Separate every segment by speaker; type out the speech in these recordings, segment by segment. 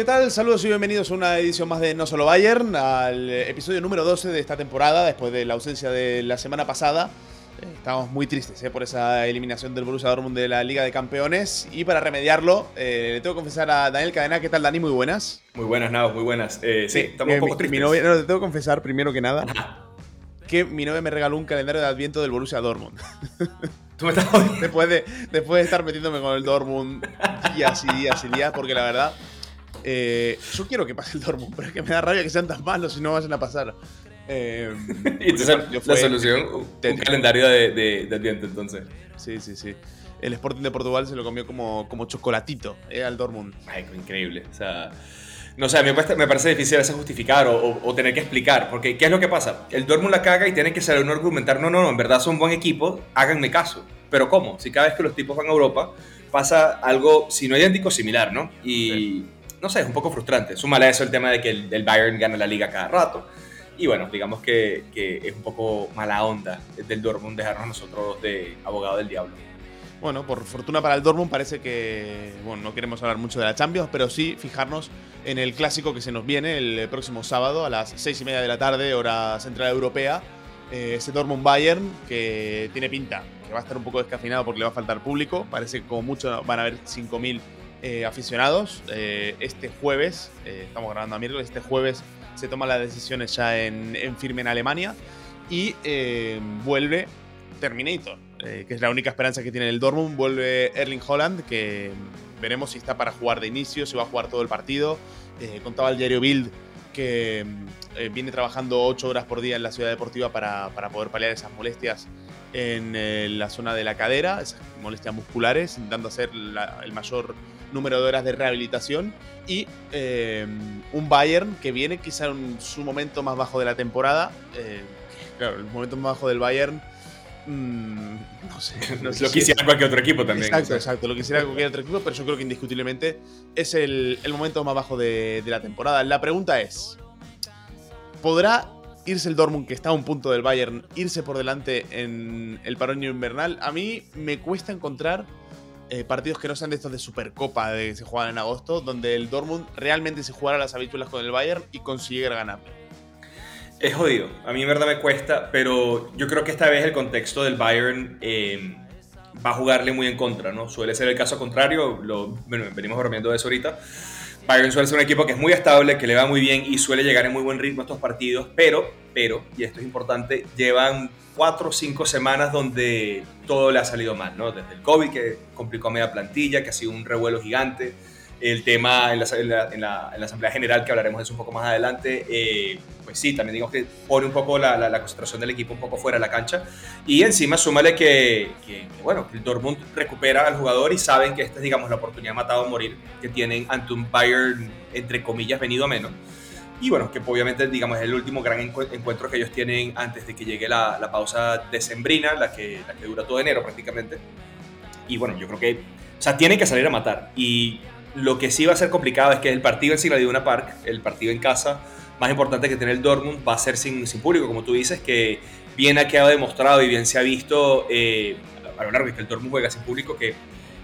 Speaker 1: ¿Qué tal? Saludos y bienvenidos a una edición más de No Solo Bayern, al episodio número 12 de esta temporada, después de la ausencia de la semana pasada. Eh, Estamos muy tristes eh, por esa eliminación del Borussia Dortmund de la Liga de Campeones y para remediarlo, eh, le tengo que confesar a Daniel Cadena, ¿qué tal Dani? Muy buenas.
Speaker 2: Muy buenas, Nao, muy buenas. Eh, sí, estamos
Speaker 1: Eh,
Speaker 2: un poco
Speaker 1: mi-
Speaker 2: tristes.
Speaker 1: mi novia- no, te tengo que confesar primero que nada que mi novia me regaló un calendario de adviento del Borussia Dortmund.
Speaker 2: Tú me estás
Speaker 1: después, de, después de estar metiéndome con el Dortmund días y días y días, porque la verdad, eh, yo quiero que pase el Dortmund, pero es que me da rabia que sean tan malos y no vayan a pasar. Eh,
Speaker 2: Y entonces, la solución, un- calendario de, de, de Adviento, entonces.
Speaker 1: Sí, sí, sí. El Sporting de Portugal se lo comió como, como chocolatito eh, al Dortmund.
Speaker 2: Ay, increíble. O sea, no sé, a mí me, me parece difícil a veces justificar o, o- o tener que explicar. Porque, ¿qué es lo que pasa? El Dortmund la caga y tiene que salir a argumentar, no, no, no, en verdad son buen equipo, háganme caso. Pero ¿cómo? Si cada vez que los tipos van a Europa pasa algo, si no idéntico, similar, ¿no? Y, no sé, es un poco frustrante. Súmale a eso el tema de que el, el Bayern gana la liga cada rato. Y bueno, digamos que, que es un poco mala onda del Dortmund dejarnos nosotros de abogado del diablo.
Speaker 1: Bueno, por fortuna para el Dortmund parece que, bueno, no queremos hablar mucho de la Champions, pero sí fijarnos en el clásico que se nos viene el próximo sábado a las seis y media de la tarde, hora central europea. Eh, ese Dortmund Bayern que tiene pinta, que va a estar un poco descafinado porque le va a faltar público. Parece que como mucho van a haber 5.000 eh, aficionados. Eh, este jueves, eh, estamos grabando a miércoles, este jueves se toman las decisiones ya en, firme en Alemania y vuelve Terminator, que es la única esperanza que tiene el Dortmund. Vuelve Erling Holland, que veremos si está para jugar de inicio, si va a jugar todo el partido. Contaba el diario Bild que viene trabajando 8 horas por día en la ciudad deportiva para, para poder paliar esas molestias en la zona de la cadera, esas molestias musculares, intentando hacer la- el mayor número de horas de rehabilitación. Y eh, un Bayern que viene quizá en su momento más bajo de la temporada. eh, claro, el momento más bajo del Bayern. mm, no sé. No sé
Speaker 2: lo
Speaker 1: si es-
Speaker 2: quisiera cualquier otro equipo también.
Speaker 1: Exacto,
Speaker 2: o sea.
Speaker 1: exacto. Lo quisiera cualquier otro equipo, pero yo creo que indiscutiblemente es el, el momento más bajo de, de la temporada. La pregunta es: ¿podrá irse el Dortmund, que está a un punto del Bayern, irse por delante en el parón invernal? A mí me cuesta encontrar eh, partidos que no sean de estos de Supercopa de que se juegan en agosto, donde el Dortmund realmente se jugara las habichuelas con el Bayern y consiguiera ganar.
Speaker 2: Es jodido. A mí en verdad me cuesta, pero yo creo que esta vez el contexto del Bayern eh, va a jugarle muy en contra, ¿no? Suele ser el caso contrario, bueno, venimos bromeando de eso ahorita. Bayern suele ser un equipo que es muy estable, que le va muy bien y suele llegar en muy buen ritmo a estos partidos, pero, pero, y esto es importante, llevan cuatro o cinco semanas donde todo le ha salido mal, ¿no? Desde el COVID, que complicó a media plantilla, que ha sido un revuelo gigante, el tema en la, en la- en la- en la Asamblea General, que hablaremos de eso un poco más adelante, eh, pues sí, también digamos que pone un poco la, concentración del equipo un poco fuera de la cancha. Y encima súmale que, que- que, bueno, el Dortmund recupera al jugador y saben que esta es, digamos, la oportunidad matado a morir que tienen ante un Bayern, entre comillas, venido a menos. Y bueno, que obviamente, digamos, es el último gran encu- encuentro que ellos tienen antes de que llegue la, la pausa decembrina, la que, la que dura todo enero prácticamente. Y bueno, yo creo que, o sea, tienen que salir a matar. Y lo que sí va a ser complicado es que el partido en Sigla Park, el partido en casa, más importante que tener el Dortmund, va a ser sin, sin público, como tú dices, que bien ha quedado demostrado y bien se ha visto eh, a lo largo de que el Dortmund juega sin público, que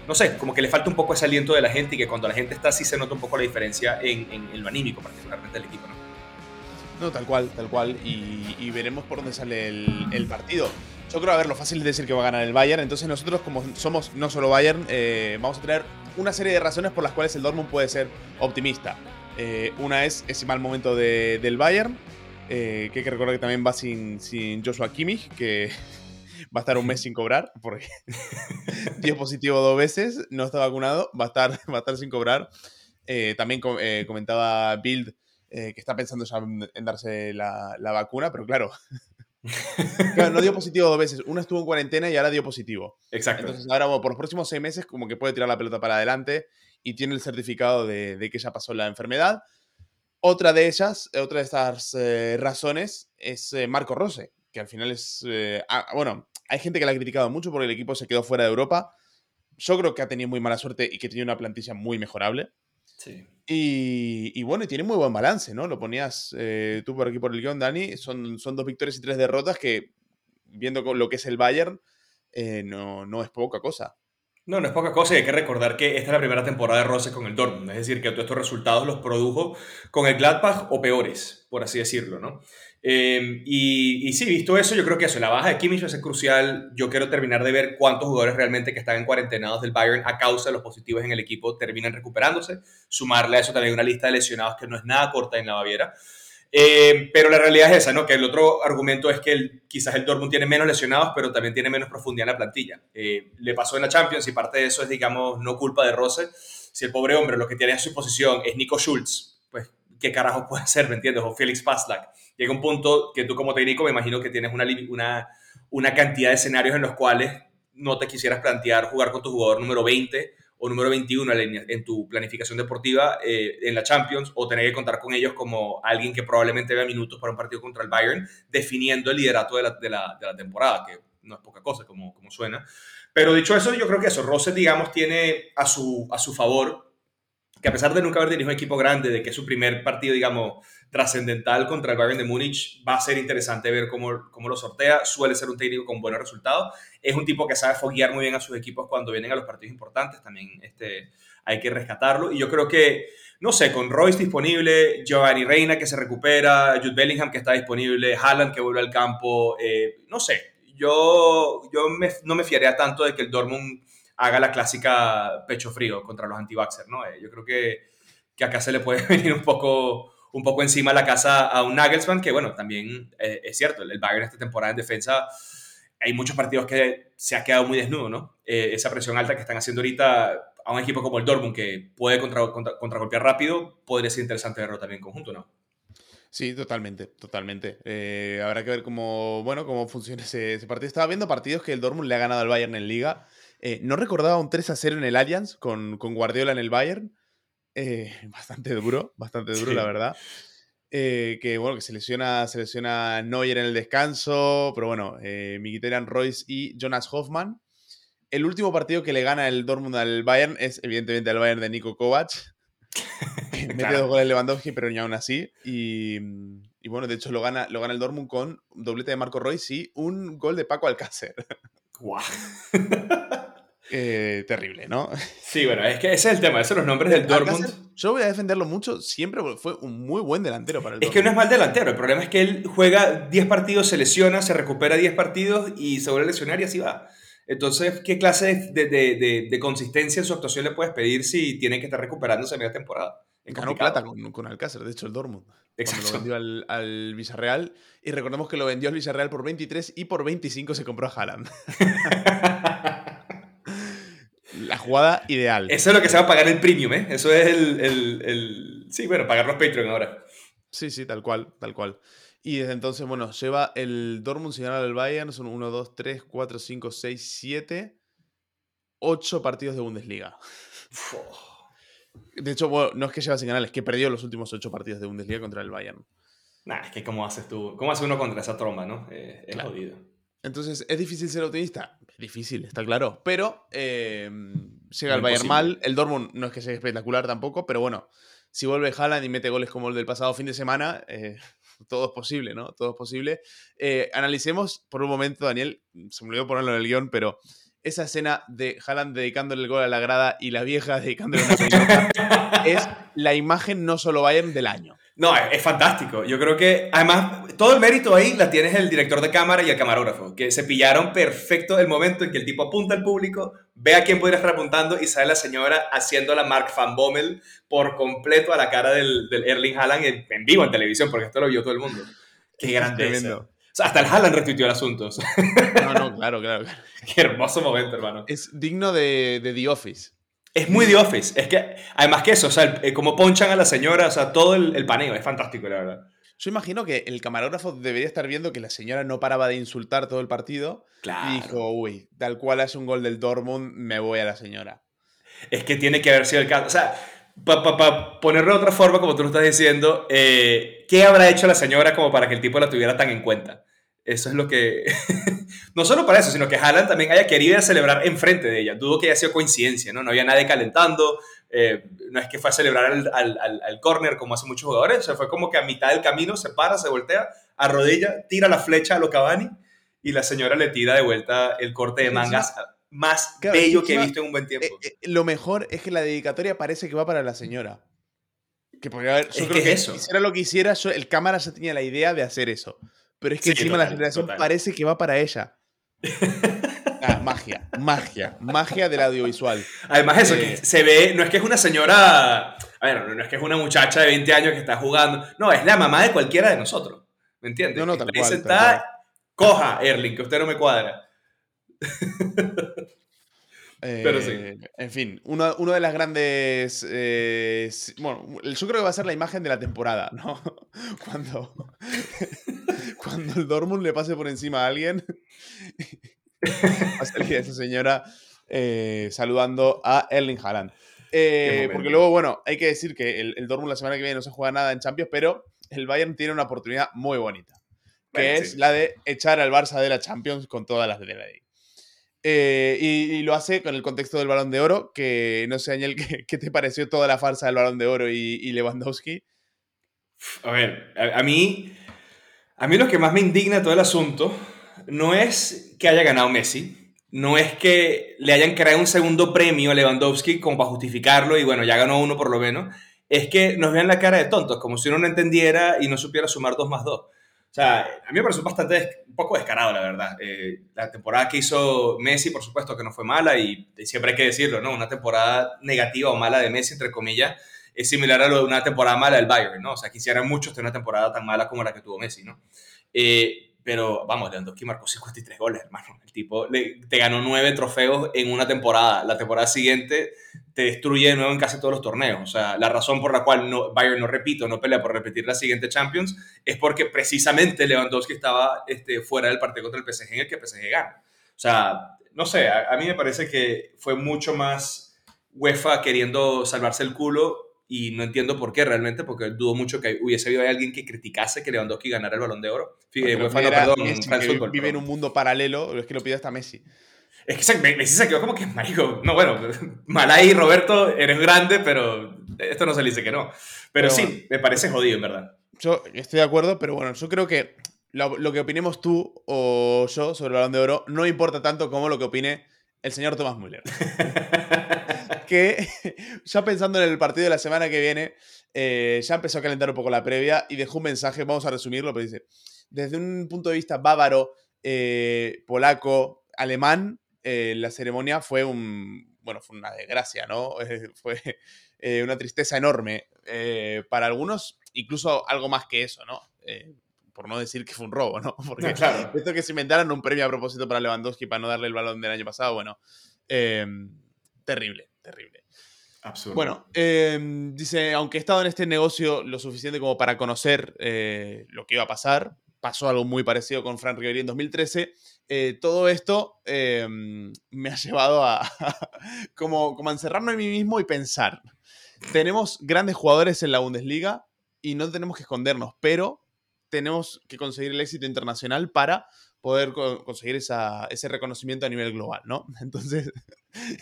Speaker 2: no sé, como que le falta un poco ese aliento de la gente y que cuando la gente está así se nota un poco la diferencia en, en- en lo anímico, particularmente del equipo, ¿no?
Speaker 1: No, tal cual, tal cual. Y, veremos por dónde sale el, partido. Yo creo, a ver, lo fácil es decir que va a ganar el Bayern. Entonces nosotros, como somos no solo Bayern, eh, vamos a tener una serie de razones por las cuales el Dortmund puede ser optimista. Eh, una es ese mal momento de- del Bayern, eh, que hay que recordar que también va sin, sin Joshua Kimmich, que va a estar un mes sin cobrar, porque dio positivo dos veces, no está vacunado, va a estar, va a estar sin cobrar. Eh, también eh, comentaba Bild eh, que está pensando ya en, en darse la, la vacuna, pero claro, claro, no dio positivo dos veces. Una estuvo en cuarentena y ahora dio positivo.
Speaker 2: Exacto.
Speaker 1: Entonces ahora bueno, por los próximos seis meses como que puede tirar la pelota para adelante y tiene el certificado de, de que ya pasó la enfermedad. Otra de ellas, otra de estas razones es Marco Rose, que al final es... eh, ah, bueno, hay gente que la ha criticado mucho porque el equipo se quedó fuera de Europa. Yo creo que ha tenido muy mala suerte y que tenía una plantilla muy mejorable.
Speaker 2: Sí.
Speaker 1: Y, y bueno, y tiene muy buen balance, ¿no? Lo ponías eh, tú por aquí por el guion, Dani. Son, son dos victorias y tres derrotas que, viendo lo que es el Bayern, eh, no, no es poca cosa.
Speaker 2: No, no es poca cosa y hay que recordar que esta es la primera temporada de Rose con el Dortmund, es decir, que todos estos resultados los produjo con el Gladbach o peores, por así decirlo, ¿no? Eh, y, y, sí, visto eso, yo creo que eso, la baja de Kimmich va a crucial. Yo quiero terminar de ver cuántos jugadores realmente que están en cuarentenados del Bayern a causa de los positivos en el equipo terminan recuperándose. Sumarle a eso también una lista de lesionados que no es nada corta en la Baviera. Eh, pero la realidad es esa, ¿no? Que el otro argumento es que quizás el Dortmund tiene menos lesionados, pero también tiene menos profundidad en la plantilla. Eh, le pasó en la Champions y parte de eso es, digamos, no culpa de Rose. Si el pobre hombre lo que tiene a su posición es Nico Schultz, ¿qué carajo puede hacer, me entiendes? O Felix Passlack. Llega un punto que tú como técnico me imagino que tienes una, una, una cantidad de escenarios en los cuales no te quisieras plantear jugar con tu jugador número 20 o número 21 en tu planificación deportiva eh, en la Champions o tener que contar con ellos como alguien que probablemente vea minutos para un partido contra el Bayern, definiendo el liderato de la, de la, de la temporada, que no es poca cosa como, como suena. Pero dicho eso, yo creo que eso, Rose, digamos, tiene a su, a su favor que a pesar de nunca haber dirigido un equipo grande, de que su primer partido, digamos, trascendental contra el Bayern de Múnich, va a ser interesante ver cómo, cómo lo sortea. Suele ser un técnico con buenos resultados. Es un tipo que sabe foguear muy bien a sus equipos cuando vienen a los partidos importantes. También este, hay que rescatarlo. Y yo creo que, no sé, con Royce disponible, Giovanni Reina que se recupera, Jude Bellingham que está disponible, Haaland que vuelve al campo, eh, no sé. Yo, yo no me fiaría tanto de que el Dortmund haga la clásica pecho frío contra los anti ¿no? Eh, yo creo que, que, acá se le puede venir un poco, un poco encima la casa a un Nagelsmann, que bueno, también eh, es cierto, el Bayern esta temporada en defensa, hay muchos partidos que se ha quedado muy desnudo, ¿no? Eh, esa presión alta que están haciendo ahorita a un equipo como el Dortmund, que puede contra, contra, contragolpear rápido, podría ser interesante verlo también en conjunto, ¿no?
Speaker 1: Sí, totalmente, totalmente. habrá que ver cómo, bueno, cómo funciona ese, ese, partido. Estaba viendo partidos que el Dortmund le ha ganado al Bayern en Liga eh, no recordaba un 3 a 0 en el Allianz con, con Guardiola en el Bayern. Eh, bastante duro, bastante duro, la verdad. Eh, que bueno, que se lesiona, se lesiona Neuer en el descanso, pero bueno, eh, Royce y Jonas Hoffman. El último partido que le gana el Dortmund al Bayern es evidentemente el Bayern de Nico Kovac. Mete dos goles Lewandowski, pero ni aún así. Y, y, bueno, de hecho lo gana, lo gana el Dortmund con doblete de Marco Royce y un gol de Paco Alcácer. ¡Guau! Eh, terrible, ¿no?
Speaker 2: Sí, bueno, es que ese es el tema, esos son los nombres del Dortmund.
Speaker 1: yo voy a defenderlo mucho siempre porque fue un muy buen delantero para el
Speaker 2: Es que no es mal delantero, el problema es que él juega 10 partidos, se lesiona, se recupera 10 partidos y se vuelve a lesionar y así va. Entonces, ¿qué clase de, de, de, consistencia en su actuación le puedes pedir si tiene que estar recuperándose a media temporada?
Speaker 1: Ganó plata con, con, Alcácer, de hecho, el Dortmund. Exacto. Lo vendió al, al, Villarreal. Y recordemos que lo vendió al Villarreal por 23 y por 25 se compró a Haaland. La jugada ideal.
Speaker 2: Eso es lo que se va a pagar el premium, ¿eh? Eso es el, el, el... Sí, bueno, pagar los Patreon ahora.
Speaker 1: Sí, sí, tal cual, tal cual. Y desde entonces, bueno, lleva el Dortmund sin ganar al Bayern. Son 1, 2, 3, 4, 5, 6, 7, 8 partidos de Bundesliga. De hecho, bueno, no es que lleva sin ganar, es que perdió los últimos 8 partidos de Bundesliga contra el Bayern.
Speaker 2: Nah, es que ¿cómo haces tú? ¿Cómo hace uno contra esa tromba, no? Eh, es jodido.
Speaker 1: Entonces, ¿es difícil ser optimista? Es difícil, está claro. Pero eh, llega el Bayern mal. El Dortmund no es que sea espectacular tampoco, pero bueno, si vuelve Haaland y mete goles como el del pasado fin de semana, eh, todo es posible, ¿no? Todo es posible. Eh, analicemos por un momento, Daniel, se me olvidó ponerlo en el guion, pero esa escena de Haaland dedicándole el gol a la grada y la vieja dedicándole una pelota es la imagen no solo Bayern del año.
Speaker 2: No, es, fantástico. Yo creo que, además, todo el mérito ahí la tienes el director de cámara y el camarógrafo, que se pillaron perfecto el momento en que el tipo apunta al público, ve a quién puede estar apuntando y sale la señora haciendo la Mark Van Bommel por completo a la cara del, Erling Haaland en, vivo en televisión, porque esto lo vio todo el mundo. Qué grande O sea, hasta el Haaland retuiteó el asunto.
Speaker 1: No, no, claro, claro,
Speaker 2: Qué hermoso momento, hermano.
Speaker 1: Es digno de, de The Office.
Speaker 2: Es muy de Office. Es que, además que eso, o sea, eh, como ponchan a la señora, o sea, todo el, paneo, es fantástico, la verdad.
Speaker 1: Yo imagino que el camarógrafo debería estar viendo que la señora no paraba de insultar todo el partido. Claro. Y dijo, uy, tal cual es un gol del Dortmund, me voy a la señora.
Speaker 2: Es que tiene que haber sido el caso. O sea, para ponerlo de otra forma, como tú lo estás diciendo, eh, ¿qué habrá hecho la señora como para que el tipo la tuviera tan en cuenta? Eso es lo que... no solo para eso, sino que Haaland también haya querido celebrar enfrente de ella. Dudo que haya sido coincidencia, ¿no? No había nadie calentando. Eh, no es que fue a celebrar al, al, al, corner como hace muchos jugadores. O sea, fue como que a mitad del camino se para, se voltea, arrodilla, tira la flecha a lo Cavani y la señora le tira de vuelta el corte de mangas más bello que he visto en un buen tiempo.
Speaker 1: Eh, lo mejor es que la dedicatoria parece que va para la señora. Que porque, a ver, yo creo que, eso. hiciera lo que hiciera, el cámara ya tenía la idea de hacer eso. Pero es que encima la generación parece que va para ella. Ah, magia, magia, magia del audiovisual.
Speaker 2: Además, eso, que eh, se ve, no es que es una señora, a ver, no es que es una muchacha de 20 años que está jugando, no, es la mamá de cualquiera de nosotros, ¿me entiendes?
Speaker 1: No, no, tal cual,
Speaker 2: coja, Erling, que usted no me cuadra. Pero sí.
Speaker 1: Eh, en fin, uno, de las grandes. Eh, bueno, yo creo que va a ser la imagen de la temporada, ¿no? Cuando, cuando el Dortmund le pase por encima a alguien, va a salir esa señora eh, saludando a Erling Haaland. porque luego, bueno, hay que decir que el, el, Dortmund la semana que viene no se juega nada en Champions, pero el Bayern tiene una oportunidad muy bonita, que es la de echar al Barça de la Champions con todas las de la ley. Eh, y, lo hace con el contexto del balón de oro, que no sé, Daniel, ¿qué, te pareció toda la farsa del balón de oro y, Lewandowski?
Speaker 2: A ver, a, mí, a mí lo que más me indigna todo el asunto no es que haya ganado Messi, no es que le hayan creado un segundo premio a Lewandowski como para justificarlo y bueno, ya ganó uno por lo menos, es que nos vean la cara de tontos, como si uno no entendiera y no supiera sumar dos más dos. Sea, a mí me pareció bastante, un poco descarado, la verdad. Eh, la temporada que hizo Messi, por supuesto que no fue mala y, siempre hay que decirlo, ¿no? Una temporada negativa o mala de Messi, entre comillas, es similar a lo de una temporada mala del Bayern, ¿no? O sea, quisieran muchos tener una temporada tan mala como la que tuvo Messi, ¿no? Eh, pero vamos, Lewandowski marcó 53 goles, hermano. El tipo te ganó nueve trofeos en una temporada. La temporada siguiente te destruye de nuevo en casi todos los torneos. O sea, la razón por la cual no, Bayern, no repito, no pelea por repetir la siguiente Champions es porque precisamente Lewandowski estaba este, fuera del partido contra el PSG en el que el PSG gana. O sea, no sé, a, a mí me parece que fue mucho más UEFA queriendo salvarse el culo y no entiendo por qué realmente, porque dudo mucho que hubiese habido alguien que criticase que Lewandowski ganara el Balón de Oro.
Speaker 1: UEFA, no, perdón, Messi, vive en un mundo paralelo, es que lo pide hasta Messi.
Speaker 2: Es que Messi se quedó como que, marico, no, bueno, mal ahí, Roberto, eres grande, pero esto no se le dice que no. Pero, sí, me parece jodido, en verdad.
Speaker 1: Yo estoy de acuerdo, pero bueno, yo creo que lo, lo, que opinemos tú o yo sobre el Balón de Oro no importa tanto como lo que opine el señor Thomas Müller. que ya pensando en el partido de la semana que viene, eh, ya empezó a calentar un poco la previa y dejó un mensaje, vamos a resumirlo, pero dice, desde un punto de vista bávaro, eh, polaco, alemán, eh, la ceremonia fue un, bueno, fue una desgracia, ¿no? fue una tristeza enorme. para algunos, incluso algo más que eso, ¿no? por no decir que fue un robo, ¿no? Porque claro. esto que se inventaran un premio a propósito para Lewandowski para no darle el balón del año pasado, bueno, terrible terrible.
Speaker 2: Absurdo.
Speaker 1: Bueno, em, dice, aunque he estado en este negocio lo suficiente como para conocer eh, lo que iba a pasar, pasó algo muy parecido con Fran Riveri en 2013. Eh, todo esto em, me ha llevado a como, como a encerrarme en mí mismo y pensar. Tenemos grandes jugadores en la Bundesliga y no tenemos que escondernos, pero tenemos que conseguir el éxito internacional para poder conseguir ese reconocimiento a nivel global, ¿no? Entonces,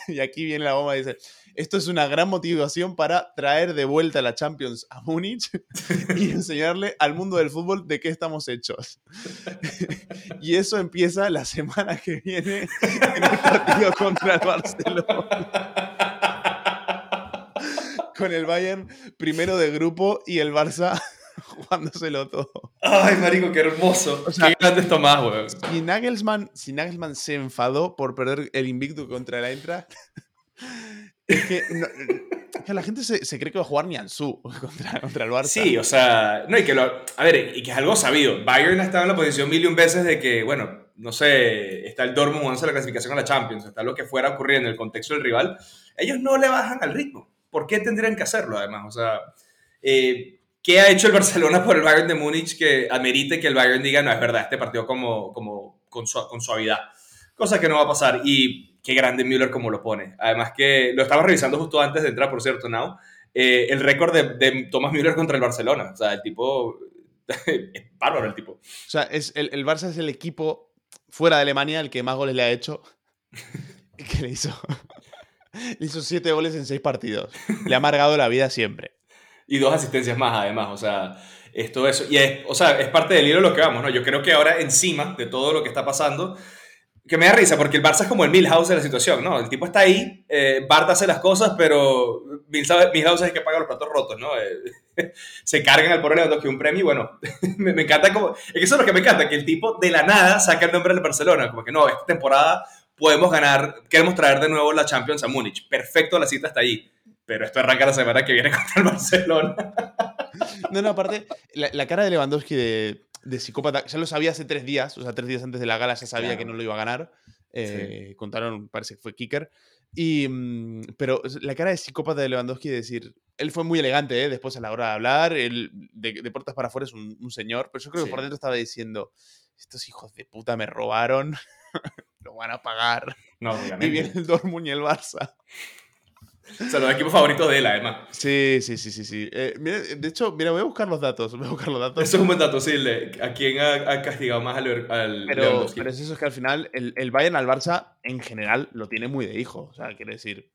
Speaker 1: y aquí viene la bomba y dice, esto es una gran motivación para traer de vuelta la Champions a Múnich y enseñarle al mundo del fútbol de qué estamos hechos. y eso empieza la semana que viene en el partido contra el Barcelona. Con el Bayern primero de grupo y el Barça jugándoselo todo.
Speaker 2: Ay, marico, qué hermoso. qué grande esto más, weón.
Speaker 1: Si Nagelsmann, si Nagelsmann se enfadó por perder el invicto contra la Eintracht, es que, la gente se, cree que va a jugar Nianzú contra, contra el Barça.
Speaker 2: Sí, o sea, no, y que lo, a ver, y que es algo sabido. Bayern ha estado en la posición mil y un veces de que, bueno, no sé, está el Dortmund jugándose la clasificación a la Champions, está lo que fuera ocurriendo en el contexto del rival, ellos no le bajan al ritmo. ¿Por qué tendrían que hacerlo, además? O sea, eh, ¿Qué ha hecho el Barcelona por el Bayern de Múnich que amerite que el Bayern diga, no, es verdad, este partido como, como con, con suavidad? Cosa que no va a pasar. Y qué grande Müller como lo pone. Además que lo estaba revisando justo antes de entrar, por cierto, Now. Eh, el récord de, de, Thomas Müller contra el Barcelona. O sea, el tipo... es bárbaro el tipo. O
Speaker 1: sea, es, el, el Barça es el equipo fuera de Alemania el que más goles le ha hecho. ¿Qué le hizo? le hizo siete goles en seis partidos. Le ha amargado la vida siempre
Speaker 2: y dos asistencias más además, o sea, esto eso, y es, o sea, es parte del hilo de lo que vamos, ¿no? Yo creo que ahora encima de todo lo que está pasando, que me da risa porque el Barça es como el Milhouse de la situación, ¿no? El tipo está ahí, eh, Barta hace las cosas, pero Milhouse es el que paga los platos rotos, ¿no? Eh, se cargan al pobre Lewandowski un premio y bueno, me, me, encanta como... Es que eso es lo que me encanta, que el tipo de la nada saca el nombre del Barcelona, como que no, esta temporada podemos ganar, queremos traer de nuevo la Champions a Múnich. Perfecto, la cita está ahí. Pero esto arranca la semana que viene contra el Barcelona.
Speaker 1: No, no, aparte, la, la cara de Lewandowski de, de, psicópata, ya lo sabía hace tres días, o sea, tres días antes de la gala ya sabía claro. que no lo iba a ganar. Eh, sí. Contaron, parece que fue Kicker. Y, mm, pero la cara de psicópata de Lewandowski de decir, él fue muy elegante, ¿eh? después a la hora de hablar, él de, de puertas para afuera es un, un, señor, pero yo creo que por dentro estaba diciendo, estos hijos de puta me robaron, lo van a pagar.
Speaker 2: No, obviamente.
Speaker 1: Y viene el Dortmund y el Barça.
Speaker 2: O sea, los equipos favoritos de él, además.
Speaker 1: Sí, sí, sí, sí. sí. Eh, mira, de hecho, mira, voy a buscar los datos. Voy a buscar los datos.
Speaker 2: Eso es un buen dato, sí. Le, ¿A quién ha, ha, castigado más al, al
Speaker 1: pero, pero es eso es que al final el, el, Bayern al Barça, en general, lo tiene muy de hijo. O sea, quiere decir...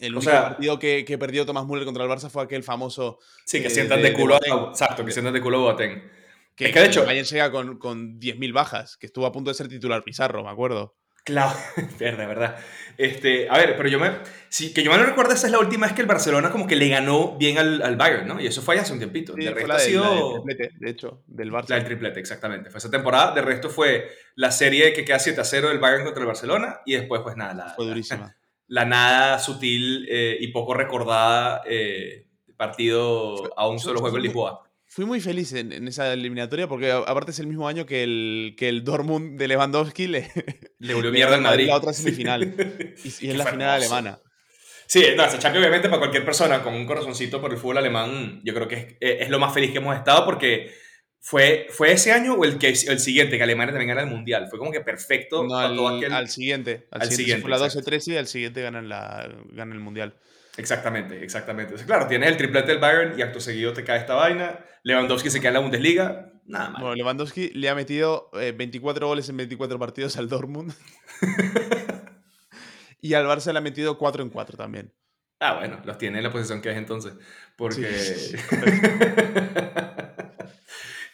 Speaker 1: El único o sea, partido que, que, perdió Tomás Müller contra el Barça fue aquel famoso...
Speaker 2: Sí, que eh, sientan de, de culo de a, Exacto, que sientan de culo a Boateng.
Speaker 1: Que, es que, de hecho... El Bayern llega con, con 10.000 bajas, que estuvo a punto de ser titular Pizarro, me acuerdo.
Speaker 2: Claro, verdad, verdad. Este, a ver, pero yo me. Sí, que yo me lo recuerdo, esa es la última vez que el Barcelona como que le ganó bien al, al Bayern, ¿no? Y eso fue hace un tiempito.
Speaker 1: Sí, de resto la de, ha sido. La del triplete, de hecho, del Barça.
Speaker 2: La del triplete, exactamente. Fue esa temporada. De resto fue la serie que queda 7 a 0 del Bayern contra el Barcelona. Y después, pues nada. La,
Speaker 1: fue durísima.
Speaker 2: La, la nada sutil eh, y poco recordada eh, partido a un solo juego en Lisboa
Speaker 1: fui muy feliz en, en, esa eliminatoria porque aparte es el mismo año que el, que el Dortmund de Lewandowski le,
Speaker 2: le volvió mierda al Madrid.
Speaker 1: La otra semifinal. y, y es la final alemana.
Speaker 2: Sí, no, esa Champions obviamente para cualquier persona con un corazoncito por el fútbol alemán, yo creo que es, es lo más feliz que hemos estado porque fue, fue ese año o el, que, el siguiente que Alemania también gana el Mundial. Fue como que perfecto.
Speaker 1: No, al, todo aquel... al, siguiente. Al, al siguiente. Fue la 12-13 y al siguiente ganan, la, ganan el Mundial.
Speaker 2: Exactamente, exactamente. Claro, tienes el triplete del Bayern y acto seguido te cae esta vaina. Lewandowski se queda en la Bundesliga. Nada más.
Speaker 1: Bueno, Lewandowski le ha metido eh, 24 goles en 24 partidos al Dortmund. y al Barça le ha metido 4 en 4 también.
Speaker 2: Ah, bueno, los tiene en la posición que es entonces. Porque. Sí, sí.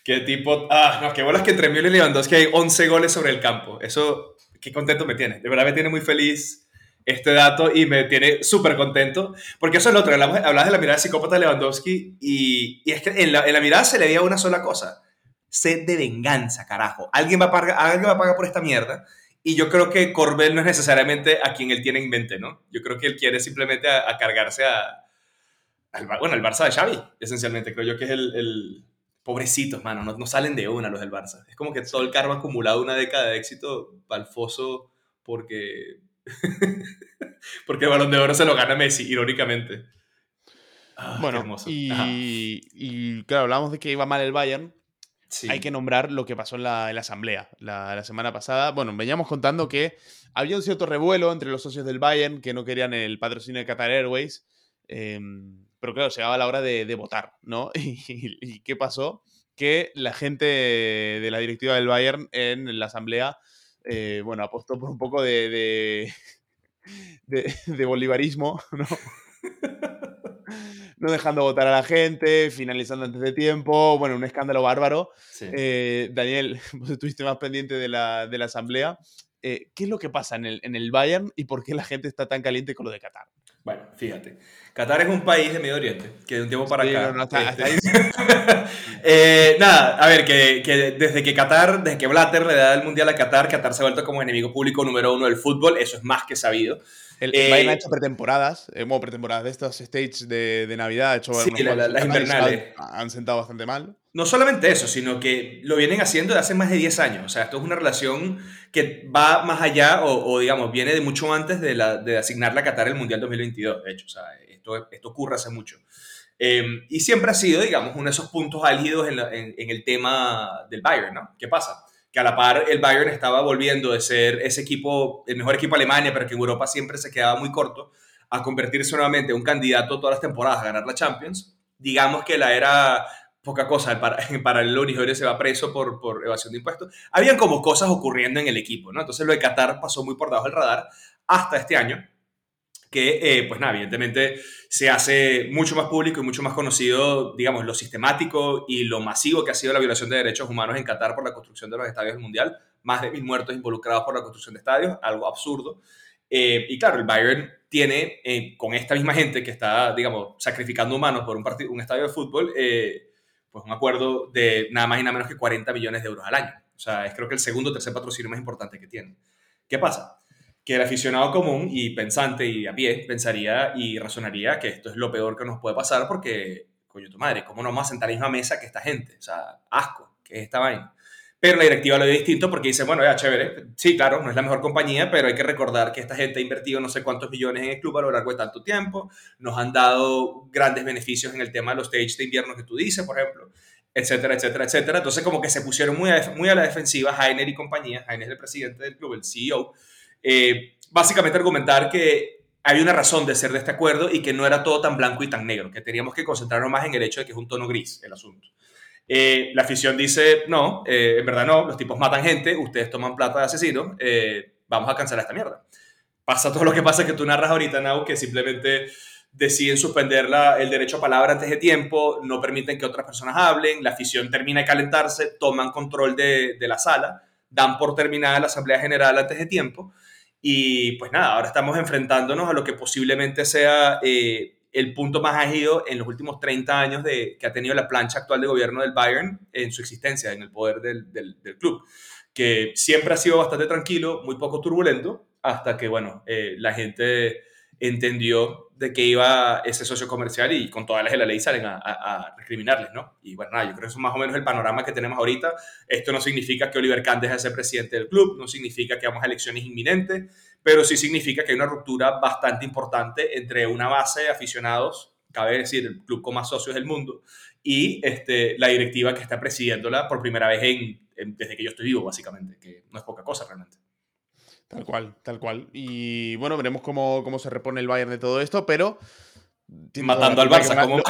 Speaker 2: qué tipo. Ah, no, qué bolas que entre Müller y Lewandowski hay 11 goles sobre el campo. Eso, qué contento me tiene. De verdad me tiene muy feliz este dato y me tiene súper contento, porque eso es lo otro, hablas de la mirada psicópata de Lewandowski y, y es que en la, en la, mirada se le veía una sola cosa, sed de venganza, carajo. Alguien va, a pagar, alguien va a pagar por esta mierda y yo creo que Corbel no es necesariamente a quien él tiene en mente, ¿no? Yo creo que él quiere simplemente a, cargarse a, al, bueno, al Barça de Xavi, esencialmente, creo yo que es el... el pobrecitos, mano, no, no, salen de una los del Barça. Es como que todo el karma acumulado una década de éxito palfoso porque Porque el balón de oro se lo gana Messi, irónicamente.
Speaker 1: Ah, bueno, y, y, claro, hablamos de que iba mal el Bayern. Sí. Hay que nombrar lo que pasó en la, en la asamblea la, la, semana pasada. Bueno, veníamos contando que había un cierto revuelo entre los socios del Bayern que no querían el patrocinio de Qatar Airways. Eh, pero claro, llegaba la hora de, de votar, ¿no? Y, y, qué pasó? Que la gente de la directiva del Bayern en la asamblea eh, bueno, apostó por un poco de, de, de, de bolivarismo, ¿no? no dejando votar a la gente, finalizando antes de tiempo, bueno, un escándalo bárbaro. Sí. Eh, Daniel, vos estuviste más pendiente de la, de la asamblea. Eh, ¿Qué es lo que pasa en el, en el Bayern y por qué la gente está tan caliente con lo de Qatar?
Speaker 2: Bueno, fíjate. Qatar es un país de Medio Oriente, que de un tiempo para sí, acá. No, no, hasta, este... hasta eh, nada, a ver, que, que, desde que Qatar, desde que Blatter le da el mundial a Qatar, Qatar se ha vuelto como enemigo público número uno del fútbol, eso es más que sabido.
Speaker 1: El, eh, Bayern ha hecho pretemporadas, eh, bueno, pretemporadas de estos stages de, de Navidad, ha hecho
Speaker 2: sí, la, la, las invernales.
Speaker 1: Han sentado bastante mal.
Speaker 2: No solamente eso, sino que lo vienen haciendo de hace más de 10 años. O sea, esto es una relación que va más allá o, digamos, viene de mucho antes de, la, de asignarle a Qatar el Mundial 2022, de hecho. O sea, esto, esto ocurre hace mucho. Eh, y siempre ha sido, digamos, uno de esos puntos álgidos en, la, en, en, el tema del Bayern, ¿no? ¿Qué pasa? Que a la par el Bayern estaba volviendo de ser ese equipo, el mejor equipo de Alemania, pero que en Europa siempre se quedaba muy corto, a convertirse nuevamente en un candidato todas las temporadas a ganar la Champions. Digamos que la era poca cosa, en paralelo Nigeria se va preso por, por evasión de impuestos. Habían como cosas ocurriendo en el equipo, ¿no? Entonces lo de Qatar pasó muy por debajo del radar hasta este año, que, eh, pues nada, evidentemente se hace mucho más público y mucho más conocido, digamos, lo sistemático y lo masivo que ha sido la violación de derechos humanos en Qatar por la construcción de los estadios del Mundial. Más de mil muertos involucrados por la construcción de estadios, algo absurdo. Eh, y claro, el Bayern tiene, eh, con esta misma gente que está, digamos, sacrificando humanos por un, partido, un estadio de fútbol, pues un acuerdo de nada más y nada menos que 40 millones de euros al año. O sea, es creo que el segundo o tercer patrocinio más importante que tiene. ¿Qué pasa? Que el aficionado común y pensante y a pie pensaría y razonaría que esto es lo peor que nos puede pasar porque, coño, tu madre, ¿cómo no vamos a sentar en la misma mesa que esta gente? O sea, asco, que es esta vaina. Pero la directiva lo ve distinto porque dice, bueno, ya, chévere, sí, claro, no es la mejor compañía, pero hay que recordar que esta gente ha invertido no sé cuántos millones en el club a lo largo de tanto tiempo, nos han dado grandes beneficios en el tema de los stage de invierno que tú dices, por ejemplo, etcétera, etcétera, etcétera. Entonces como que se pusieron muy a, muy a la defensiva Heiner y compañía, Heiner es el presidente del club, el CEO, eh, básicamente argumentar que hay una razón de ser de este acuerdo y que no era todo tan blanco y tan negro, que teníamos que concentrarnos más en el hecho de que es un tono gris el asunto. Eh, la afición dice, no, eh, en verdad no, los tipos matan gente, ustedes toman plata de asesinos, eh, vamos a cancelar esta mierda. Pasa todo lo que pasa que tú narras ahorita, Nau, que simplemente deciden suspender el derecho a palabra antes de tiempo, no permiten que otras personas hablen, la afición termina de calentarse, toman control de, de la sala, dan por terminada la Asamblea General antes de tiempo y pues nada, ahora estamos enfrentándonos a lo que posiblemente sea el punto más ágido en los últimos 30 años de, que ha tenido la plancha actual de gobierno del Bayern en su existencia, en el poder del, del, club, que siempre ha sido bastante tranquilo, muy poco turbulento, hasta que, bueno, eh, la gente entendió de que iba ese socio comercial y con todas las de la ley salen a, a, recriminarles, ¿no? Y bueno, nada, yo creo que eso es más o menos el panorama que tenemos ahorita. Esto no significa que Oliver Kahn deje de ser presidente del club, no significa que vamos a elecciones inminentes, pero sí significa que hay una ruptura bastante importante entre una base de aficionados, cabe decir, el club con más socios del mundo, y este, la directiva que está presidiéndola por primera vez en, desde que yo estoy vivo, básicamente, que no es poca cosa realmente.
Speaker 1: Tal cual, tal cual. Y bueno, veremos cómo, cómo se repone el Bayern de todo esto, pero...
Speaker 2: Matando al Barça, como...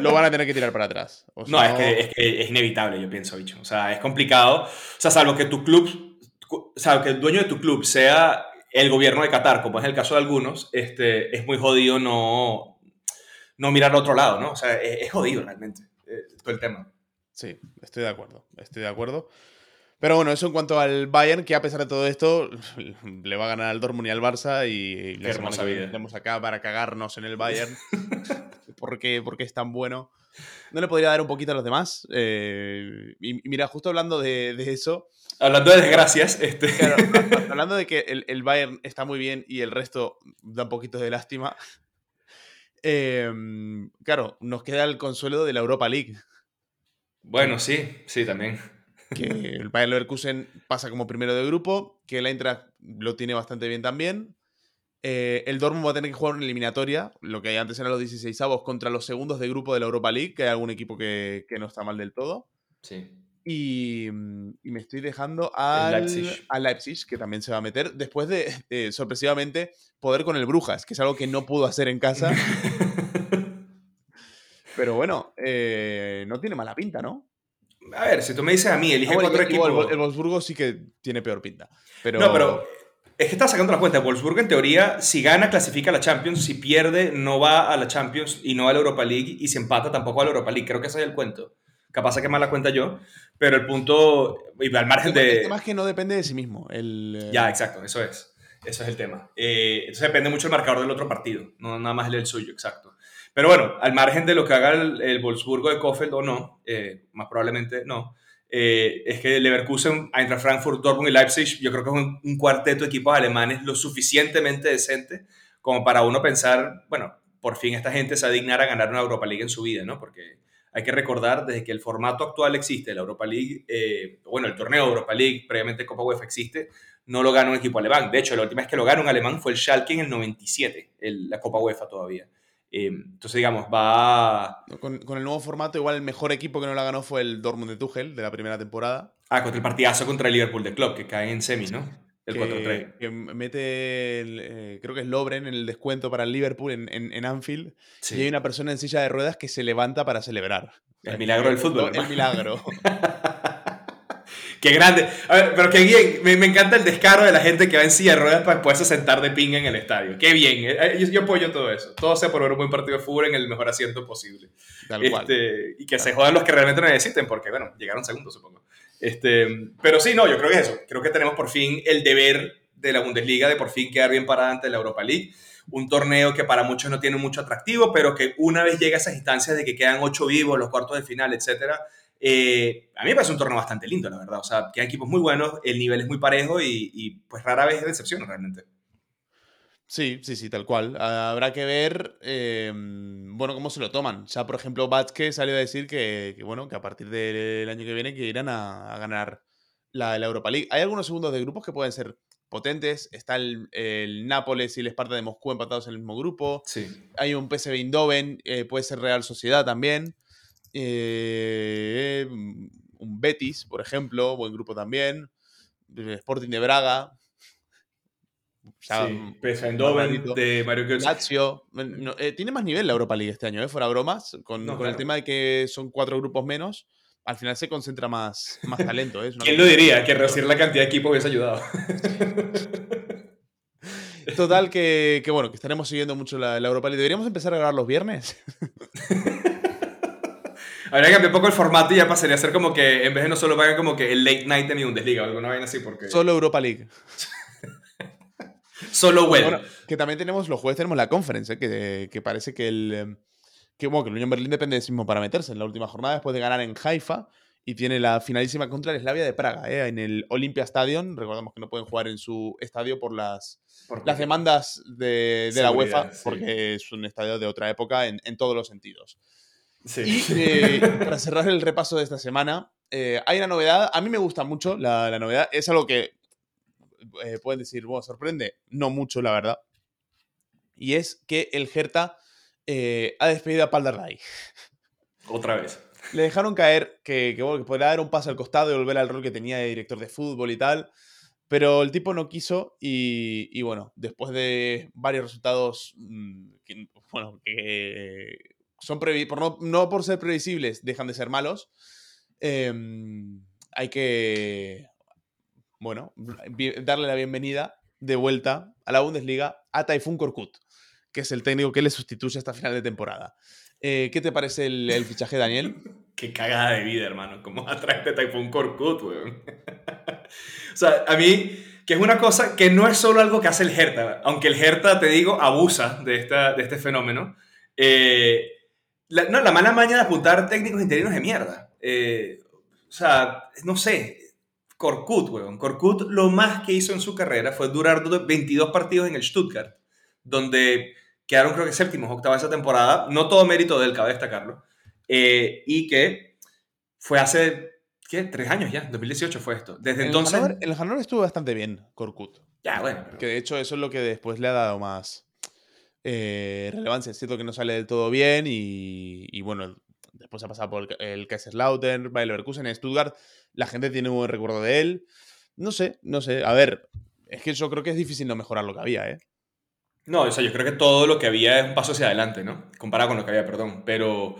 Speaker 1: Lo, van a tener que tirar para atrás.
Speaker 2: no, es que, es que, es inevitable, yo pienso, bicho. O sea, es complicado. O sea, salvo que tu club o sea, que el dueño de tu club sea el gobierno de Qatar, como es el caso de algunos, este, es muy jodido no, no mirar al otro lado, ¿no? O sea, es, jodido realmente eh, todo el tema.
Speaker 1: Sí, estoy de acuerdo, estoy de acuerdo. Pero bueno, eso en cuanto al Bayern, que a pesar de todo esto, le va a ganar al Dortmund y al Barça y
Speaker 2: la semana que
Speaker 1: tenemos acá para cagarnos en el Bayern. porque, porque es tan bueno. ¿No le podría dar un poquito a los demás? Eh, y, mira, justo hablando de, de eso,
Speaker 2: Hablando de desgracias, este...
Speaker 1: hablando de que el, Bayern está muy bien y el resto da un poquito de lástima. Em, claro, nos queda el consuelo de la Europa League.
Speaker 2: Bueno, sí, sí, también.
Speaker 1: Que el Bayern Leverkusen pasa como primero de grupo, que el Eintracht lo tiene bastante bien también. Eh, el Dortmund va a tener que jugar una eliminatoria, lo que antes eran los 16 avos, contra los segundos de grupo de la Europa League, que hay algún equipo que, que no está mal del todo.
Speaker 2: Sí.
Speaker 1: Mm, y, me estoy dejando al Leipzig. Leipzig, que también se va a meter, después de, sorpresivamente, poder con el Brujas, que es algo que no pudo hacer en casa. Pero bueno, eh, no tiene mala pinta, ¿no?
Speaker 2: A ver, si tú me dices a mí, elige ah, cuatro equipos.
Speaker 1: El, Wolfsburgo sí que tiene peor pinta. Pero...
Speaker 2: No, pero es que está sacando la cuenta. Wolfsburgo, en teoría, si gana, clasifica a la Champions. Si pierde, no va a la Champions y no a la Europa League. Y si empata, tampoco a la Europa League. Creo que ese es el cuento. Capaz que la cuenta yo, pero el punto, y al margen de...
Speaker 1: El tema es que no depende de sí mismo. El,
Speaker 2: eh, Ya, exacto, eso es. Eso es el tema. Eh, entonces depende mucho el marcador del otro partido, no nada más el del suyo, exacto. Pero bueno, al margen de lo que haga el, el Wolfsburgo de Kofeld o no, eh, más probablemente no, es que Leverkusen, Eintracht Frankfurt, Dortmund y Leipzig, yo creo que es un, un, cuarteto de equipos alemanes lo suficientemente decente como para uno pensar, bueno, por fin esta gente se va a dignar a ganar una Europa League en su vida, ¿no? Porque hay que recordar, desde que el formato actual existe, la Europa League, eh, bueno, el torneo Europa League, previamente Copa UEFA existe, no lo gana un equipo alemán. De hecho, la última vez que lo gana un alemán fue el Schalke en el 97, la Copa UEFA todavía. Eh, entonces, digamos, va...
Speaker 1: Con, con, el nuevo formato, igual el mejor equipo que no la ganó fue el Dortmund de Tuchel, de la primera temporada.
Speaker 2: Ah, contra el partidazo contra el Liverpool de Club, que cae en semis, ¿no? El
Speaker 1: 4-3. Que mete, eh, creo que es Lobren en el descuento para el Liverpool en, en, Anfield. Y hay una persona en silla de ruedas que se levanta para celebrar.
Speaker 2: El milagro del fútbol.
Speaker 1: El, milagro.
Speaker 2: Qué grande. A ver, pero qué bien. Me, me, encanta el descaro de la gente que va en silla de ruedas para poderse sentar de pinga en el estadio. Qué bien. Eh, eh, yo, yo apoyo todo eso. Todo sea por ver un buen partido de fútbol en el mejor asiento posible. Tal cual. Este, y que se jodan los que realmente necesiten, porque, bueno, llegaron segundos, supongo. Este, pero sí, no, yo creo que es eso. Creo que tenemos por fin el deber de la Bundesliga de por fin quedar bien parada ante la Europa League. Un torneo que para muchos no tiene mucho atractivo, pero que una vez llega a esas instancias de que quedan ocho vivos, los cuartos de final, etcétera, eh, a mí me parece un torneo bastante lindo, la verdad. O sea, que hay equipos muy buenos, el nivel es muy parejo y, pues rara vez es decepción realmente.
Speaker 1: Sí, sí, sí, tal cual. Habrá que ver, em, bueno, cómo se lo toman. Ya, por ejemplo, Vázquez salió a decir que, bueno, que a partir del año que viene que irán a, ganar la, la, Europa League. Hay algunos segundos de grupos que pueden ser potentes. Está el, Nápoles y el Esparta de Moscú empatados en el mismo grupo.
Speaker 2: Sí.
Speaker 1: Hay un PSV Eindhoven, eh, puede ser Real Sociedad también. Eh, un Betis, por ejemplo, buen grupo también. Sporting de Braga.
Speaker 2: sí, PSV Eindhoven de Mario
Speaker 1: Lazio. Eh, tiene más nivel la Europa League este año, fuera bromas, con, el tema de que son cuatro grupos menos al final se concentra más, más talento. ¿eh?
Speaker 2: ¿Quién lo diría? Que reducir la cantidad de equipos hubiese ayudado.
Speaker 1: Total, que, bueno, que estaremos siguiendo mucho la, Europa League. ¿Deberíamos empezar a grabar los viernes?
Speaker 2: Habría que cambiar un poco el formato y ya pasaría a ser como que, en vez de no solo pagar como que el late night de mi Bundesliga o alguna vaina así, porque...
Speaker 1: Solo Europa League.
Speaker 2: solo web.
Speaker 1: Bueno, que también tenemos, los jueves tenemos la conference, ¿eh? que, que parece que el em, que, bueno, que el Unión Berlín depende de sí mismo para meterse en la última jornada después de ganar en Haifa y tiene la finalísima contra el Slavia de Praga, ¿eh? en el Olympia Stadium. Recordamos que no pueden jugar en su estadio por las, las demandas de, la UEFA, porque es un estadio de otra época en, todos los sentidos.
Speaker 2: Sí.
Speaker 1: Y eh, para cerrar el repaso de esta semana, eh, hay una novedad. A mí me gusta mucho la, la novedad. Es algo que pueden decir, bueno, sorprende. No mucho, la verdad. Y es que el Hertha eh, ha despedido a Paldarray.
Speaker 2: Otra vez.
Speaker 1: Le dejaron caer que, que, podría dar un paso al costado y volver al rol que tenía de director de fútbol y tal. Pero el tipo no quiso y, bueno, después de varios resultados mm, que, bueno, que son por no, no, por ser previsibles, dejan de ser malos. Em, hay que, bueno, darle la bienvenida de vuelta a la Bundesliga a Typhoon Korkut que es el técnico que le sustituye hasta final de temporada. Eh, ¿Qué te parece el, fichaje, Daniel?
Speaker 2: Qué cagada de vida, hermano. ¿Cómo atrae Typhoon Korkut, weón? o sea, a mí, que es una cosa que no es solo algo que hace el Hertha, aunque el Hertha, te digo, abusa de, esta, de este fenómeno. Eh, la, no, la mala maña de apuntar técnicos interinos de mierda. Eh, o sea, no sé, Korkut, weón. Korkut lo más que hizo en su carrera fue durar 22 partidos en el Stuttgart, donde quedaron creo que séptimos, octava esa temporada, no todo mérito del cabe destacarlo, eh, y que fue hace, ¿qué? Tres años ya, 2018 fue esto. Desde entonces...
Speaker 1: El el Hannover estuvo bastante bien, Korkut.
Speaker 2: Ya, bueno.
Speaker 1: Que de hecho eso es lo que después le ha dado más eh, relevancia. Es cierto que no sale del todo bien y, bueno, después ha pasado por el Kaiserslautern, Bayer Leverkusen, Stuttgart. La gente tiene un buen recuerdo de él. No sé, no sé. A ver, es que yo creo que es difícil no mejorar lo que había, ¿eh?
Speaker 2: No, o sea, yo creo que todo lo que había es un paso hacia adelante, ¿no? Comparado con lo que había, perdón. Pero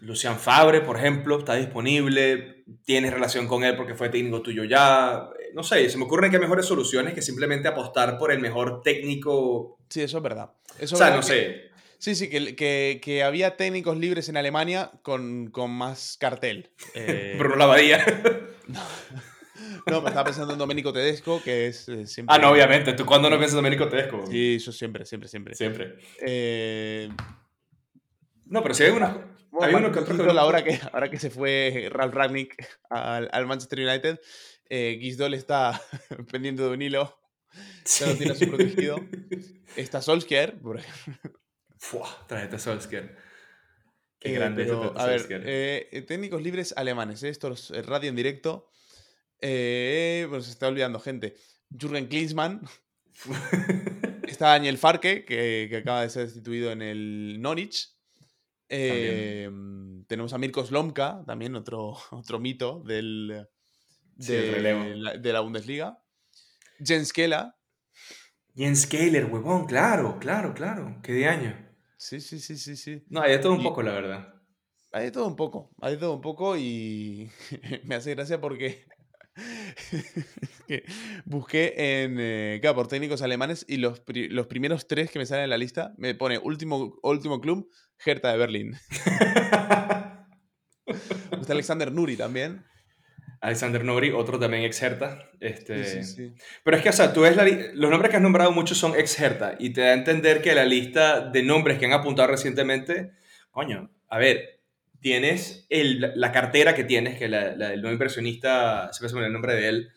Speaker 2: Lucian Fabre, por ejemplo, está disponible, tienes relación con él porque fue técnico tuyo ya. No sé, se me ocurren que hay mejores soluciones que simplemente apostar por el mejor técnico.
Speaker 1: Sí, eso es verdad. Eso
Speaker 2: o sea,
Speaker 1: no
Speaker 2: sé.
Speaker 1: Sí, sí, que, que, había técnicos libres en Alemania con, con más cartel.
Speaker 2: Eh... Bruno Lavadía.
Speaker 1: no. No, me estaba pensando en Domenico Tedesco, que es eh, siempre.
Speaker 2: Ah, no, obviamente. ¿Tú cuándo no piensas en Domenico Tedesco?
Speaker 1: Sí, yo siempre, siempre, siempre.
Speaker 2: Siempre.
Speaker 1: Eh...
Speaker 2: No, pero si hay una.
Speaker 1: hay uno que ahora que, ahora que se fue Ralph Ragnick al, Manchester United, eh, Gisdol está pendiente de un hilo. Ya lo tiene su protegido. Está Solskjaer, por ejemplo.
Speaker 2: Fua, tráete a Solskjaer. Qué eh, grande pero,
Speaker 1: A ver, eh, técnicos libres alemanes, ¿eh? esto es radio en directo. Eh, pues se está olvidando gente. Jürgen Klinsmann. está Daniel Farke, que, acaba de ser destituido en el Norwich. Em, tenemos a Mirko Slomka, también otro, otro mito del, de, la, Bundesliga. Jens Keller.
Speaker 2: Jens Keller, huevón, claro, claro, claro. Qué de año.
Speaker 1: Sí, sí, sí, sí, sí.
Speaker 2: No, hay de todo un poco, la verdad.
Speaker 1: Hay de todo un poco, hay de todo un poco y me hace gracia porque busqué en eh, por técnicos alemanes y los, los, primeros tres que me salen en la lista me pone último, último club, Hertha de Berlín. Está Alexander Nuri también.
Speaker 2: Alexander Nuri, otro también ex Hertha. Este... Pero es que, o sea, tú ves los nombres que has nombrado muchos son ex Hertha y te da a entender que la lista de nombres que han apuntado recientemente, coño, a ver, tienes el, la cartera que tienes, que la, el nuevo inversionista, se me el nombre de él,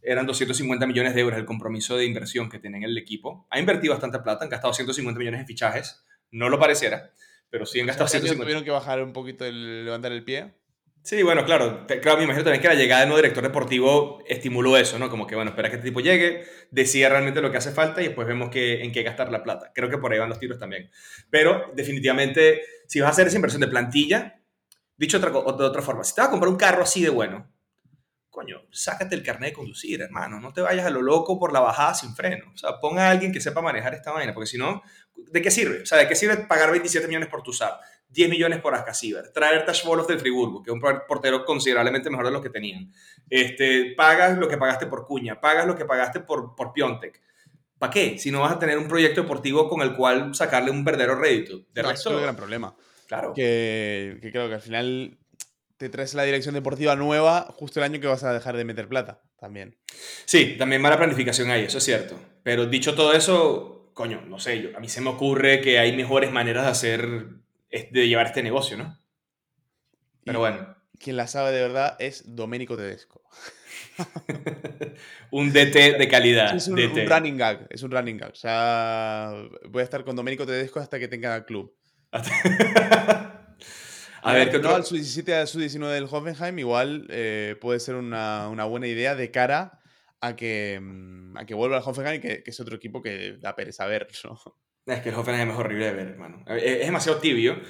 Speaker 2: eran 250 millones de euros el compromiso de inversión que tienen el equipo. Ha invertido bastante plata, han gastado 150 millones en fichajes, no lo pareciera, pero sí han gastado 150.
Speaker 1: ¿Tuvieron que bajar un poquito, el, levantar el pie?
Speaker 2: Sí, bueno, claro, claro, me imagino también que la llegada del nuevo director deportivo estimuló eso, ¿no? Como que, bueno, espera que este tipo llegue, decida realmente lo que hace falta y después vemos que, en qué gastar la plata. Creo que por ahí van los tiros también. Pero, definitivamente, si vas a hacer esa inversión de plantilla, Dicho de otra forma, si te vas a comprar un carro así de bueno, coño, sácate el carnet de conducir, hermano. No te vayas a lo loco por la bajada sin freno. O sea, ponga a alguien que sepa manejar esta vaina, porque si no, ¿de qué sirve? O sea, ¿de qué sirve pagar 27 millones por tu SAP, 10 millones por Ascasiver, traer Tashbolov del Friburgo, que es un portero considerablemente mejor de los que tenían? Este, pagas lo que pagaste por Cuña, pagas lo que pagaste por, por Piontek. ¿Para qué? Si no vas a tener un proyecto deportivo con el cual sacarle un verdadero rédito.
Speaker 1: De no, resto, es el gran problema.
Speaker 2: Claro.
Speaker 1: Que, creo que al final te traes la dirección deportiva nueva justo el año que vas a dejar de meter plata también.
Speaker 2: Sí, también mala planificación ahí, eso es cierto. Pero dicho todo eso, coño, no sé, yo, a mí se me ocurre que hay mejores maneras de hacer, de llevar este negocio, ¿no? Pero bueno.
Speaker 1: Quien la sabe de verdad es Domenico Tedesco.
Speaker 2: un DT de calidad.
Speaker 1: Es un, running gag, es un running gag. O sea, voy a estar con Domenico Tedesco hasta que tenga club. a ver, ¿qué al sub-17 al sub-19 del Hoffenheim igual eh, puede ser una, buena idea de cara a que, mm, a que vuelva al Hoffenheim, que, que es otro equipo que da pereza ver.
Speaker 2: Es que el Hoffenheim es horrible de ver, hermano. Es, demasiado tibio.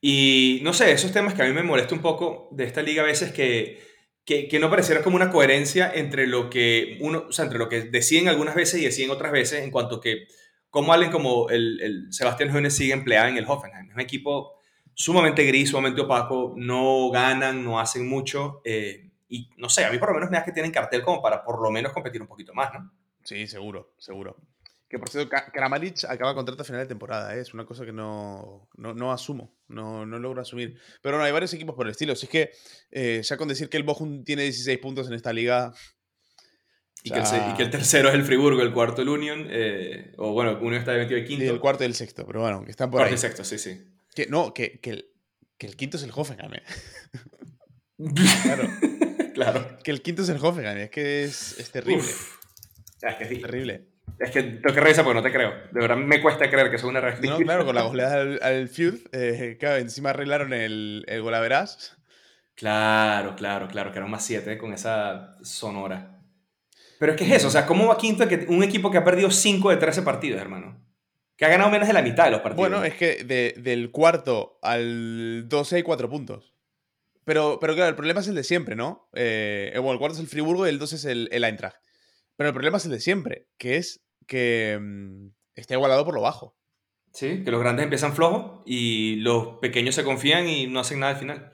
Speaker 2: Y no sé, esos temas que a mí me molesta un poco de esta liga a veces que, que, no pareciera como una coherencia entre lo que uno, o sea, entre lo que deciden algunas veces y deciden otras veces en cuanto que cómo alguien como el, el Sebastián Jones sigue empleado en el Hoffenheim. Es un equipo sumamente gris, sumamente opaco, no ganan, no hacen mucho. Eh, y no sé, a mí por lo menos me da que tienen cartel como para por lo menos competir un poquito más, ¿no?
Speaker 1: Sí, seguro, seguro. Que por cierto, Kramaric acaba contrato a final de temporada, ¿eh? es una cosa que no, no, asumo, no, no, logro asumir. Pero no, hay varios equipos por el estilo. Si es que eh, ya con decir que el Bochum tiene 16 puntos en esta liga,
Speaker 2: y, que el, tercero es el Friburgo, el cuarto el Union, eh, o bueno, uno está de 20 y quinto.
Speaker 1: Y el cuarto y el sexto, pero bueno, que están por
Speaker 2: cuarto
Speaker 1: y
Speaker 2: sexto, sí, sí.
Speaker 1: Que, no, que, que, el, que el quinto es el Hoffenheim. ¿eh?
Speaker 2: claro. claro.
Speaker 1: Que el quinto es el Hoffenheim, es que es, es terrible.
Speaker 2: Es que
Speaker 1: es terrible.
Speaker 2: Es que tengo que revisar porque no te creo. De verdad me cuesta creer que es una reacción.
Speaker 1: No, claro, con la goleada al, al Feud, eh, claro, encima arreglaron el, el golaveras.
Speaker 2: Claro, claro, claro, que era un más 7 con esa sonora. Pero es que es eso, o sea, ¿cómo va quinto que un equipo que ha perdido 5 de 13 partidos, hermano? Que ha ganado menos de la mitad de los partidos.
Speaker 1: Bueno, es que del cuarto al 12 hay 4 puntos. Pero, pero claro, el problema es el de siempre, ¿no? Eh, bueno, el cuarto es el Friburgo y el 12 es el, el, Eintracht. Pero el problema es el de siempre, que es que mm, está igualado por lo bajo.
Speaker 2: Sí, que los grandes empiezan flojos y los pequeños se confían y no hacen nada al final.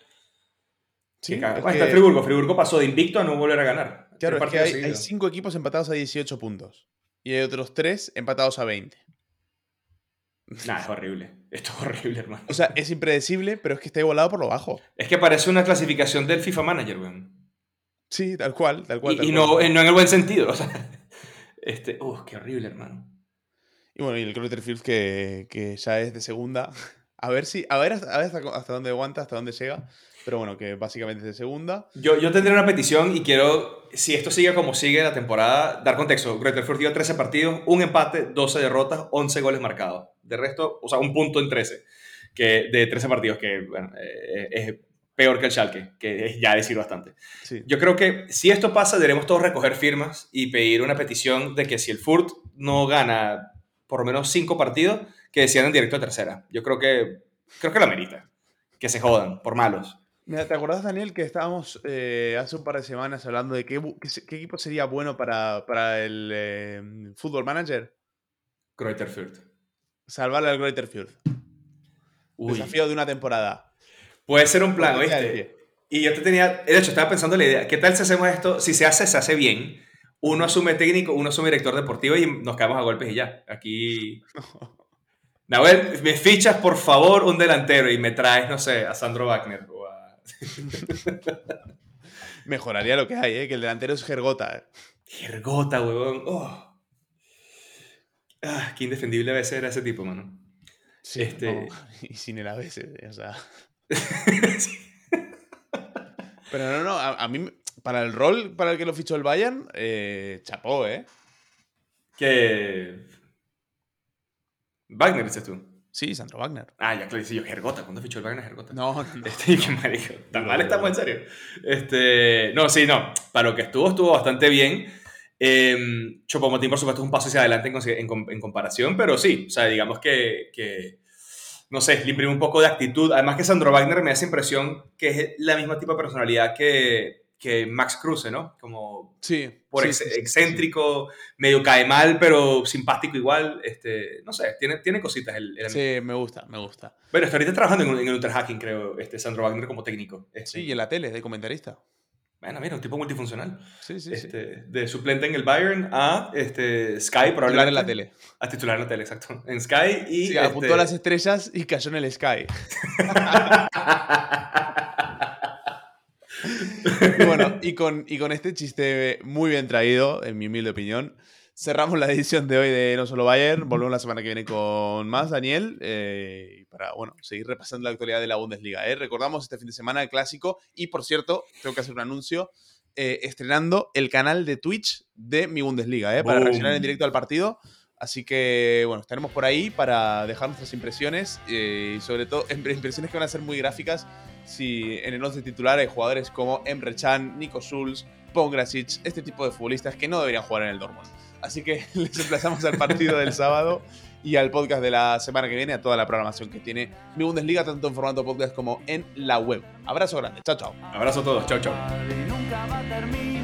Speaker 2: Sí, está Friburgo. Friburgo pasó de invicto a no volver a ganar.
Speaker 1: Claro, es que hay, cinco equipos empatados a 18 puntos. Y hay otros tres empatados a 20.
Speaker 2: Nah, es horrible. Esto es horrible, hermano.
Speaker 1: O sea, es impredecible, pero es que está igualado por lo bajo.
Speaker 2: Es que parece una clasificación del FIFA Manager, weón.
Speaker 1: Sí, tal cual, tal cual.
Speaker 2: Y, No, en el buen sentido. O sea, este, uh, qué horrible, hermano.
Speaker 1: Y bueno, y el Crowderfield que, que ya es de segunda. A ver si, a ver hasta, hasta dónde aguanta, hasta dónde llega. Pero bueno, que básicamente es de segunda.
Speaker 2: Yo, yo tendré una petición y quiero, si esto sigue como sigue la temporada, dar contexto. Greuther dio 13 partidos, un empate, 12 derrotas, 11 goles marcados. De resto, o sea, un punto en 13. Que, de 13 partidos, que bueno, eh, es peor que el Schalke, que es ya decir bastante. Yo creo que si esto pasa, deberemos todos recoger firmas y pedir una petición de que si el Furt no gana por lo menos 5 partidos, que en directo a tercera. Yo creo que, creo que la merita. Que se jodan, por malos.
Speaker 1: Mira, ¿te acordás, Daniel, que estábamos eh, hace un par de semanas hablando de qué, qué, equipo sería bueno para, para el eh, Football Manager?
Speaker 2: Greuther.
Speaker 1: Salvarle al Greuther Fürth. Desafío de una temporada.
Speaker 2: Puede ser un plan, ¿oíste? Y yo te tenía, de hecho, estaba pensando la idea, ¿qué tal si hacemos esto? Si se hace, se hace bien. Uno asume técnico, uno asume director deportivo y nos quedamos a golpes y ya. Aquí... Nahuel, me fichas por favor un delantero y me traes, no sé, a Sandro Wagner o a...
Speaker 1: Mejoraría lo que hay, ¿eh? que el delantero es Gergota.
Speaker 2: Gergota, huevón. Oh. Ah, qué indefendible debe ser ese tipo, mano.
Speaker 1: Sí, este... y sin el ABC, o sea. Pero no, no, a, mí, para el rol para el que lo fichó el Bayern, eh, chapó, ¿eh?
Speaker 2: Que. Wagner, dices tú.
Speaker 1: Sí, Sandro Wagner.
Speaker 2: Ah, ya, claro, dice yo, Gergota. ¿Cuándo fichó el Wagner Gergota?
Speaker 1: No, no.
Speaker 2: Este, qué marico. ¿Tan mal estamos en serio? Este, no, sí, no. Para lo que estuvo, estuvo bastante bien. Eh, Chopomotín, por supuesto, es un paso hacia adelante en, en, comparación, pero sí, o sea, digamos que, que, no sé, le imprime un poco de actitud. Además que Sandro Wagner me hace impresión que es la misma tipo de personalidad que, que Max Kruse, ¿no? Como
Speaker 1: sí,
Speaker 2: por excéntrico, medio cae mal, pero simpático igual. Este, no sé, tiene, tiene cositas. El,
Speaker 1: sí, me gusta, me gusta.
Speaker 2: Bueno, está ahorita trabajando en, en el Ultra Hacking, creo, este, Sandro Wagner como técnico. Este.
Speaker 1: Sí, y en la tele, de comentarista.
Speaker 2: Bueno, mira, un tipo multifuncional.
Speaker 1: Sí, sí,
Speaker 2: este, De suplente en el Bayern a este, Sky, probablemente. Titular
Speaker 1: en la tele.
Speaker 2: A titular en la tele, exacto. En Sky y.
Speaker 1: Sí, apuntó este las estrellas y cayó en el Sky. y bueno, y con, y con este chiste muy bien traído, en mi humilde opinión, cerramos la edición de hoy de No Solo Bayern. Volvemos la semana que viene con más, Daniel, eh, para bueno, seguir repasando la actualidad de la Bundesliga. ¿eh? Recordamos este fin de semana el clásico y, por cierto, tengo que hacer un anuncio. Eh, estrenando el canal de Twitch de mi Bundesliga, ¿eh? para reaccionar en directo al partido. Así que, bueno, estaremos por ahí para dejar nuestras impresiones y sobre todo impresiones que van a ser muy gráficas si en el 11 titular hay jugadores como Emre Can, Nico Schulz, Pongrasic, este tipo de futbolistas que no deberían jugar en el Dortmund. Así que les emplazamos al partido del sábado y al podcast de la semana que viene, a toda la programación que tiene mi Bundesliga, tanto en formato podcast como en la web. Abrazo grande, chao, chao.
Speaker 2: Abrazo a todos, chao, chao.